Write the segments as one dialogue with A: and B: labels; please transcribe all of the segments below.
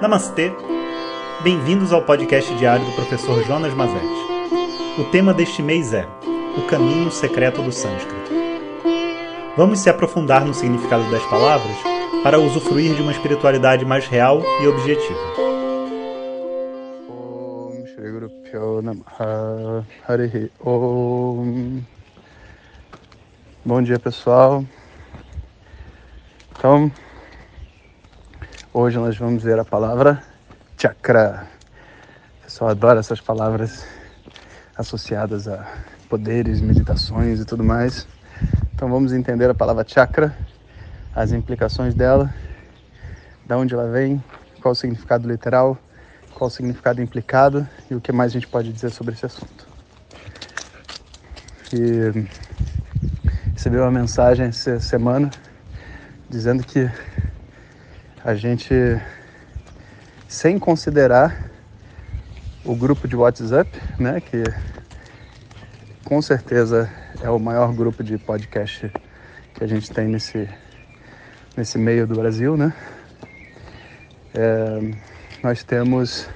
A: Namastê! Bem-vindos ao podcast diário do professor Jonas Mazetti. O tema deste mês é O Caminho Secreto do Sânscrito. Vamos se aprofundar no significado das palavras para usufruir de uma espiritualidade mais real e objetiva.
B: Bom dia pessoal. Então, hoje nós vamos ver a palavra chakra. O pessoal adora essas palavras associadas a poderes, meditações e tudo mais. Então vamos entender a palavra chakra, as implicações dela, da onde ela vem, qual o significado literal, qual o significado implicado e o que mais a gente pode dizer sobre esse assunto. E recebi uma mensagem essa semana dizendo que a gente, sem considerar o grupo de WhatsApp, né, que com certeza é o maior grupo de podcast que a gente tem nesse, nesse meio do Brasil, né? É, nós temos,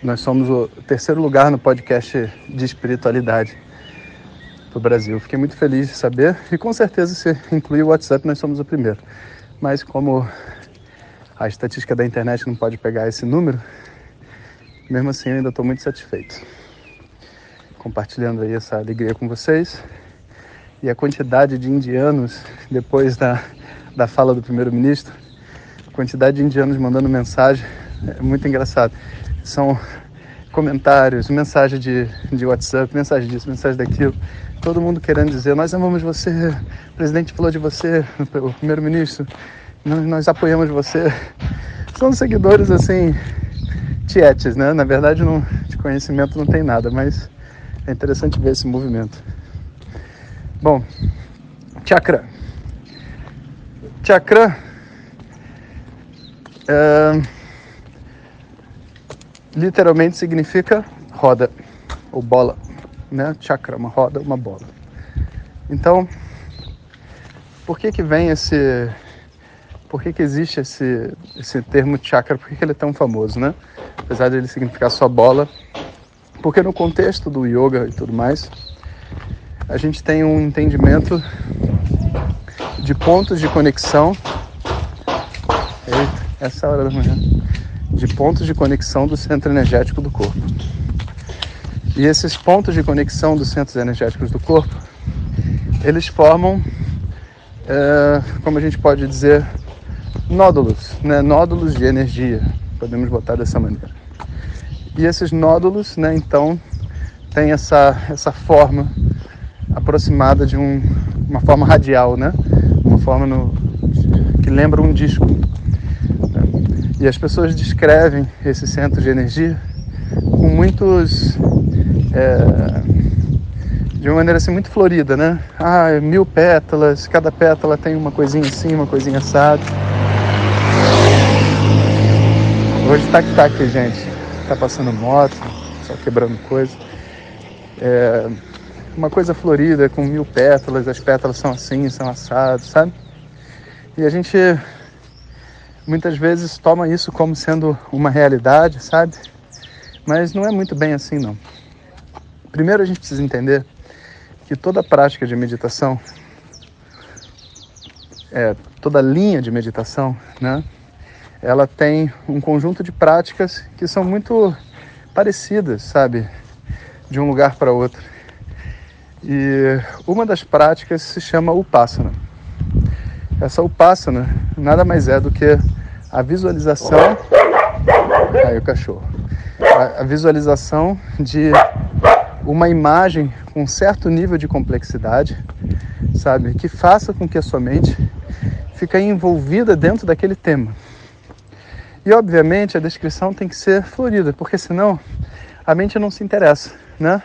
B: nós somos o terceiro lugar no podcast de espiritualidade do Brasil. Fiquei muito feliz de saber e com certeza se incluir o WhatsApp nós somos o primeiro. Mas como a estatística da internet não pode pegar esse número, mesmo assim eu ainda estou muito satisfeito. Compartilhando aí essa alegria com vocês e a quantidade de indianos depois da, da fala do primeiro-ministro, quantidade de indianos mandando mensagem é muito engraçado. São comentários, mensagem de, de WhatsApp, mensagem disso, mensagem daquilo. Todo mundo querendo dizer, nós amamos você, o presidente falou de você, o primeiro-ministro, nós, nós apoiamos você. São seguidores assim, tietes, né? Na verdade, não, de conhecimento não tem nada, mas é interessante ver esse movimento. Bom, chakra. Chakra é, literalmente significa roda ou bola, né? Chakra, uma roda, uma bola. Então, por que que vem esse, por que que existe esse, esse termo chakra? Por que, que ele é tão famoso, né? Apesar de ele significar só bola, porque no contexto do yoga e tudo mais, a gente tem um entendimento de pontos de conexão. Eita, essa hora da manhã de pontos de conexão do centro energético do corpo. E esses pontos de conexão dos centros energéticos do corpo, eles formam, é, como a gente pode dizer, nódulos, né? nódulos de energia, podemos botar dessa maneira. E esses nódulos, né, então, têm essa, essa forma aproximada de um, uma forma radial, né? uma forma no, que lembra um disco. E as pessoas descrevem esse centro de energia com muitos. É, de uma maneira assim muito florida, né? Ah, mil pétalas, cada pétala tem uma coisinha assim, uma coisinha assada. Hoje tá que tá aqui, gente. Tá passando moto, só quebrando coisa. É, uma coisa florida com mil pétalas, as pétalas são assim, são assados, sabe? E a gente muitas vezes toma isso como sendo uma realidade, sabe? Mas não é muito bem assim, não. Primeiro a gente precisa entender que toda prática de meditação, é, toda linha de meditação, né? Ela tem um conjunto de práticas que são muito parecidas, sabe? De um lugar para outro. E uma das práticas se chama Upasana. Essa Upasana nada mais é do que a visualização. Aí o cachorro. A, a visualização de uma imagem com certo nível de complexidade, sabe? Que faça com que a sua mente fique envolvida dentro daquele tema. E obviamente a descrição tem que ser florida, porque senão a mente não se interessa, né?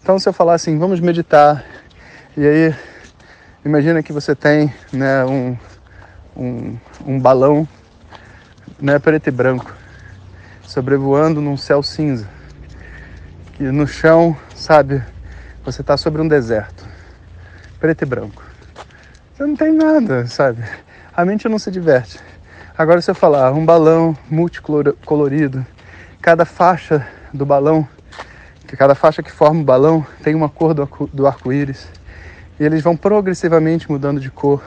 B: Então se eu falar assim, vamos meditar, e aí imagina que você tem né, um, um, um balão né, preto e branco, sobrevoando num céu cinza. Que no chão, sabe, você está sobre um deserto, preto e branco. Você não tem nada, sabe? A mente não se diverte. Agora, se eu falar um balão multicolorido, cada faixa do balão, cada faixa que forma o balão tem uma cor do arco-íris, e eles vão progressivamente mudando de cor,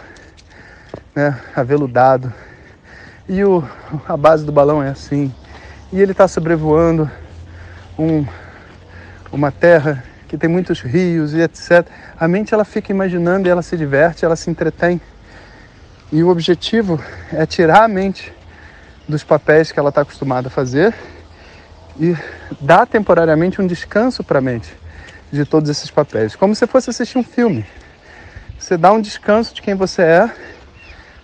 B: né, aveludado. E o, a base do balão é assim. E ele está sobrevoando um, uma terra que tem muitos rios e etc. A mente ela fica imaginando e ela se diverte, ela se entretém. E o objetivo é tirar a mente dos papéis que ela está acostumada a fazer e dar temporariamente um descanso para a mente de todos esses papéis, como se fosse assistir um filme. Você dá um descanso de quem você é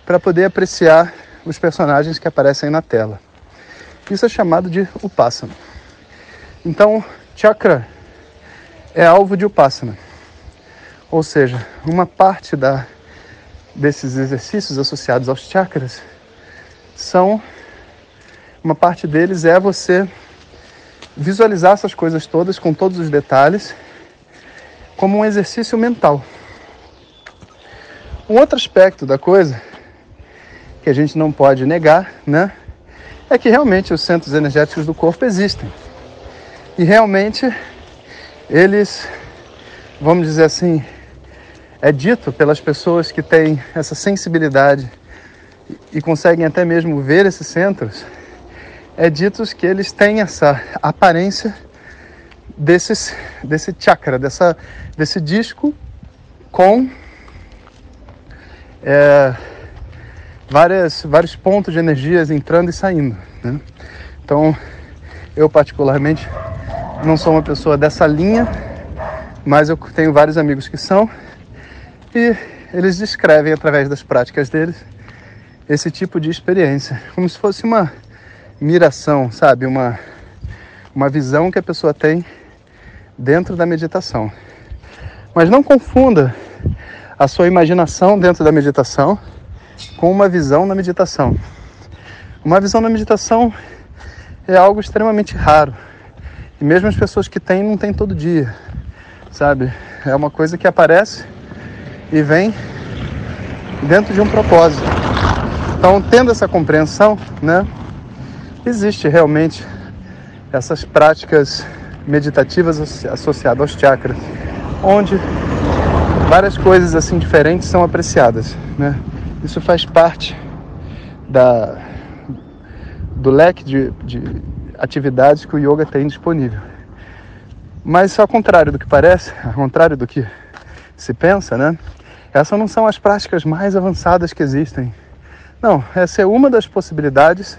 B: para poder apreciar os personagens que aparecem na tela. Isso é chamado de Upasana. Então, chakra é alvo de Upasana. Ou seja, uma parte da, desses exercícios associados aos chakras são uma parte deles é você visualizar essas coisas todas com todos os detalhes como um exercício mental. Um outro aspecto da coisa que a gente não pode negar, né, é que realmente os centros energéticos do corpo existem. E realmente eles, vamos dizer assim, é dito pelas pessoas que têm essa sensibilidade e conseguem até mesmo ver esses centros, é dito que eles têm essa aparência desses, desse chakra, dessa, desse disco com é, várias, vários pontos de energias entrando e saindo. Né? Então, eu particularmente não sou uma pessoa dessa linha, mas eu tenho vários amigos que são e eles descrevem através das práticas deles esse tipo de experiência, como se fosse uma miração, sabe, uma uma visão que a pessoa tem dentro da meditação. Mas não confunda a sua imaginação dentro da meditação com uma visão na meditação. Uma visão na meditação é algo extremamente raro. E mesmo as pessoas que têm, não têm todo dia, sabe? É uma coisa que aparece e vem dentro de um propósito. Então, tendo essa compreensão, né, existe realmente essas práticas meditativas associadas aos chakras, onde várias coisas assim diferentes são apreciadas, né? Isso faz parte da, do leque de, de atividades que o yoga tem disponível. Mas ao contrário do que parece, ao contrário do que se pensa, né? Essas não são as práticas mais avançadas que existem. Não, essa é uma das possibilidades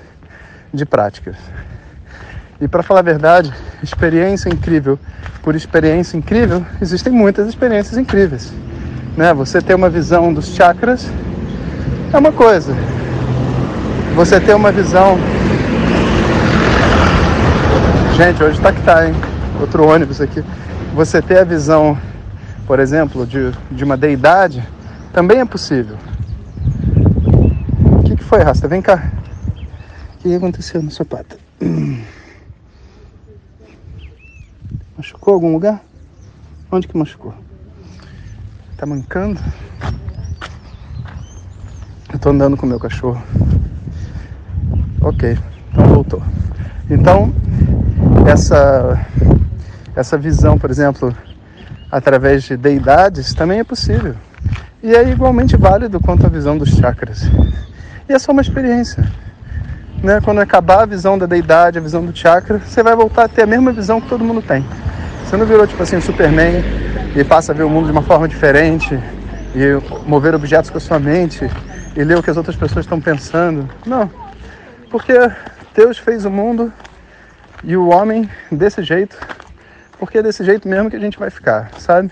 B: de práticas. E para falar a verdade, experiência incrível por experiência incrível, existem muitas experiências incríveis. Né? Você ter uma visão dos chakras é uma coisa. Você ter uma visão. Gente, hoje tá que tá, hein? Outro ônibus aqui. Você ter a visão, por exemplo, de, de uma deidade, também é possível. O que, que foi, Rasta? Vem cá. O que aconteceu na sua pata? Machucou algum lugar? Onde que machucou? Tá mancando? Eu tô andando com o meu cachorro. Ok, então voltou. Então, essa, essa visão, por exemplo, através de deidades, também é possível. E é igualmente válido quanto a visão dos chakras. E é só uma experiência. Né? Quando acabar a visão da deidade, a visão do chakra, você vai voltar a ter a mesma visão que todo mundo tem. Você não virou tipo assim Superman e passa a ver o mundo de uma forma diferente e mover objetos com a sua mente e ler o que as outras pessoas estão pensando. Não. Porque Deus fez o mundo e o homem desse jeito, porque é desse jeito mesmo que a gente vai ficar, sabe?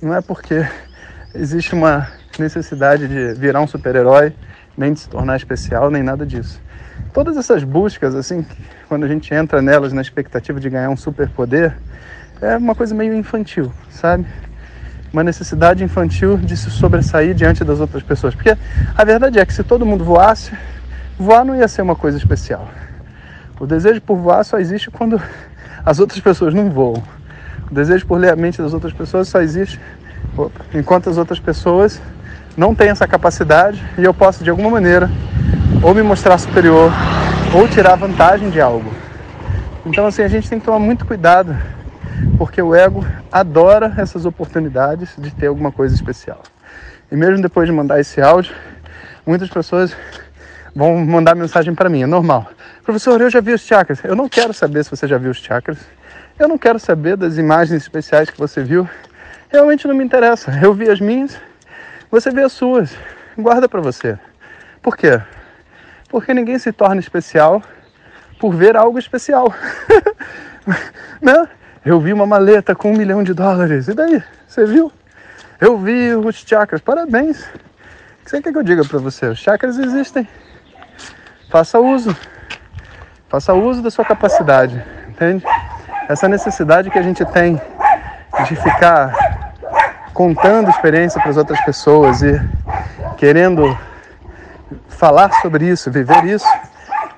B: Não é porque existe uma necessidade de virar um super-herói, nem de se tornar especial, nem nada disso. Todas essas buscas, assim, quando a gente entra nelas na expectativa de ganhar um superpoder, é uma coisa meio infantil, sabe? uma necessidade infantil de se sobressair diante das outras pessoas. Porque a verdade é que se todo mundo voasse, voar não ia ser uma coisa especial. O desejo por voar só existe quando as outras pessoas não voam. O desejo por ler a mente das outras pessoas só existe enquanto as outras pessoas não têm essa capacidade e eu posso de alguma maneira ou me mostrar superior, ou tirar vantagem de algo. Então, assim, a gente tem que tomar muito cuidado, porque o ego adora essas oportunidades de ter alguma coisa especial. E mesmo depois de mandar esse áudio, muitas pessoas vão mandar mensagem para mim, é normal. Professor, eu já vi os chakras. Eu não quero saber se você já viu os chakras. Eu não quero saber das imagens especiais que você viu. Realmente não me interessa. Eu vi as minhas, você vê as suas. Guarda para você. Por quê? Porque ninguém se torna especial por ver algo especial. né? Eu vi uma maleta com um milhão de dólares. E daí? Você viu? Eu vi os chakras. Parabéns. O que você quer que eu diga para você? Os chakras existem. Faça uso. Faça uso da sua capacidade. Entende? Essa necessidade que a gente tem de ficar contando experiência para as outras pessoas e querendo falar sobre isso, viver isso,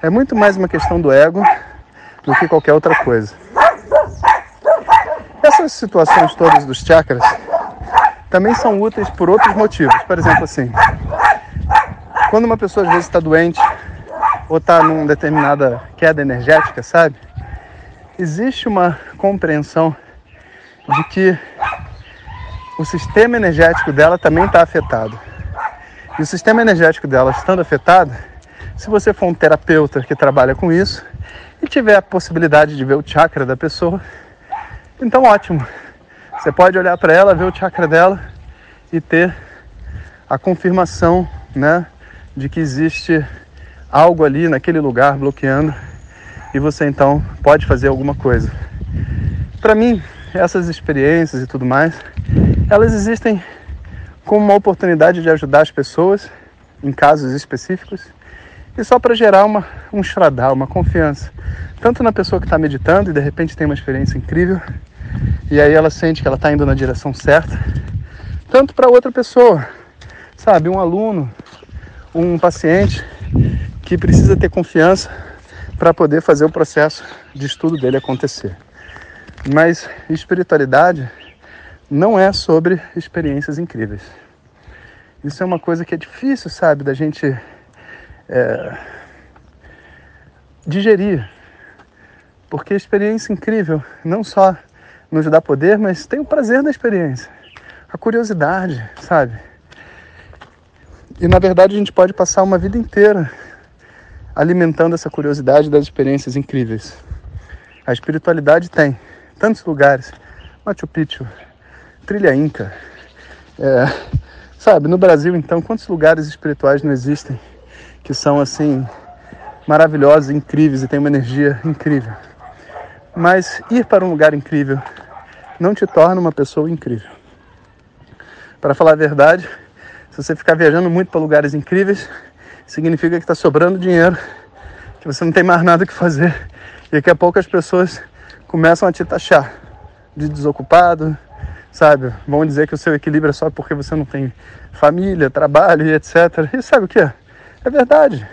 B: é muito mais uma questão do ego do que qualquer outra coisa. Essas situações todas dos chakras também são úteis por outros motivos. Por exemplo, assim, quando uma pessoa às vezes está doente ou está numa determinada queda energética, sabe? Existe uma compreensão de que o sistema energético dela também está afetado. E o sistema energético dela estando afetado, se você for um terapeuta que trabalha com isso e tiver a possibilidade de ver o chakra da pessoa, então ótimo. Você pode olhar para ela, ver o chakra dela e ter a confirmação, né, de que existe algo ali naquele lugar bloqueando e você então pode fazer alguma coisa. Para mim, essas experiências e tudo mais, elas existem como uma oportunidade de ajudar as pessoas em casos específicos e só para gerar uma, um shradá, uma confiança. Tanto na pessoa que está meditando e de repente tem uma experiência incrível, e aí ela sente que ela está indo na direção certa, tanto para outra pessoa, sabe, um aluno, um paciente que precisa ter confiança para poder fazer o processo de estudo dele acontecer. Mas espiritualidade não é sobre experiências incríveis. Isso é uma coisa que é difícil, sabe, da gente é, digerir. Porque experiência incrível não só nos dá poder, mas tem o prazer da experiência, a curiosidade, sabe? E na verdade a gente pode passar uma vida inteira alimentando essa curiosidade das experiências incríveis. A espiritualidade tem tantos lugares, Machu Picchu, Trilha Inca, é, sabe, no Brasil então, quantos lugares espirituais não existem que são assim maravilhosos, incríveis e têm uma energia incrível. Mas ir para um lugar incrível não te torna uma pessoa incrível. Para falar a verdade, se você ficar viajando muito para lugares incríveis, significa que está sobrando dinheiro, que você não tem mais nada que fazer. E daqui a pouco as pessoas começam a te taxar de desocupado, sabe? Vão dizer que o seu equilíbrio é só porque você não tem família, trabalho e etc. E sabe o que? É verdade.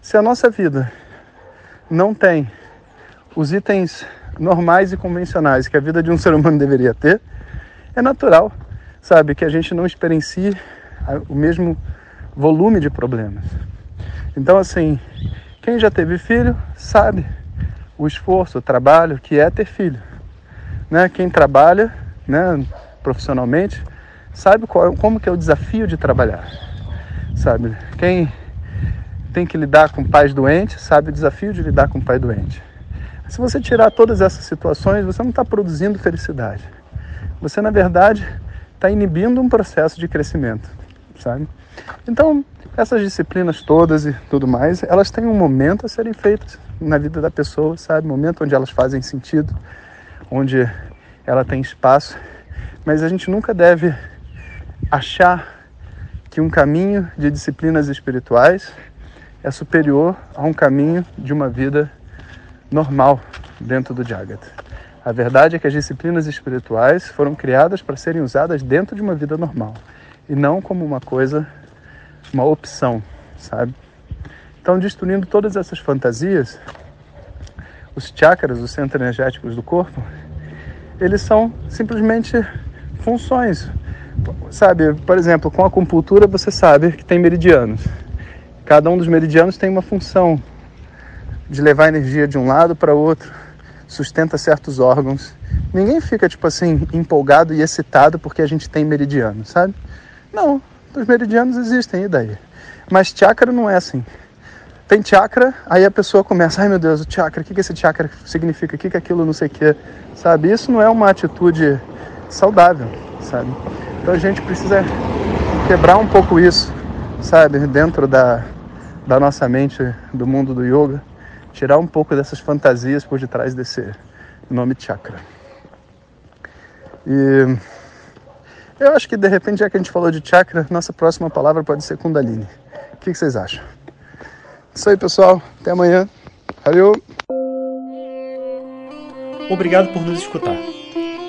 B: Se a nossa vida não tem os itens normais e convencionais que a vida de um ser humano deveria ter, é natural, sabe, que a gente não experiencie o mesmo volume de problemas. Então, assim, quem já teve filho sabe o esforço, o trabalho que é ter filho. Né? Quem trabalha né, profissionalmente sabe qual, como que é o desafio de trabalhar. Sabe? Quem tem que lidar com pais doentes sabe o desafio de lidar com pai doente. Se você tirar todas essas situações, você não está produzindo felicidade. Você, na verdade, está inibindo um processo de crescimento, sabe? Então, essas disciplinas todas e tudo mais, elas têm um momento a serem feitas na vida da pessoa, sabe? Momento onde elas fazem sentido, onde ela tem espaço, mas a gente nunca deve achar que um caminho de disciplinas espirituais é superior a um caminho de uma vida normal dentro do Jagat. A verdade é que as disciplinas espirituais foram criadas para serem usadas dentro de uma vida normal e não como uma coisa uma opção, sabe? Então, destruindo todas essas fantasias, os chakras, os centros energéticos do corpo, eles são simplesmente funções. Sabe, por exemplo, com a acupuntura você sabe que tem meridianos. Cada um dos meridianos tem uma função de levar energia de um lado para outro, sustenta certos órgãos. Ninguém fica, tipo assim, empolgado e excitado porque a gente tem meridiano, sabe? Não, os meridianos existem, e daí? Mas chakra não é assim. Tem chakra, aí a pessoa começa, ai meu Deus, o chakra, o que, que esse chakra significa? O que, que aquilo não sei o que, sabe? Isso não é uma atitude saudável, sabe? Então a gente precisa quebrar um pouco isso, sabe? Dentro da, da nossa mente, do mundo do yoga, tirar um pouco dessas fantasias por detrás desse nome chakra. E eu acho que de repente, já que a gente falou de chakra, nossa próxima palavra pode ser Kundalini. O que vocês acham? Isso aí, pessoal. Até amanhã. Valeu!
A: Obrigado por nos escutar.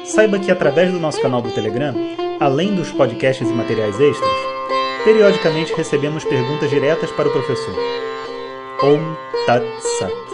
A: Saiba que através do nosso canal do Telegram, além dos podcasts e materiais extras, periodicamente recebemos perguntas diretas para o professor. Om Tat Sat.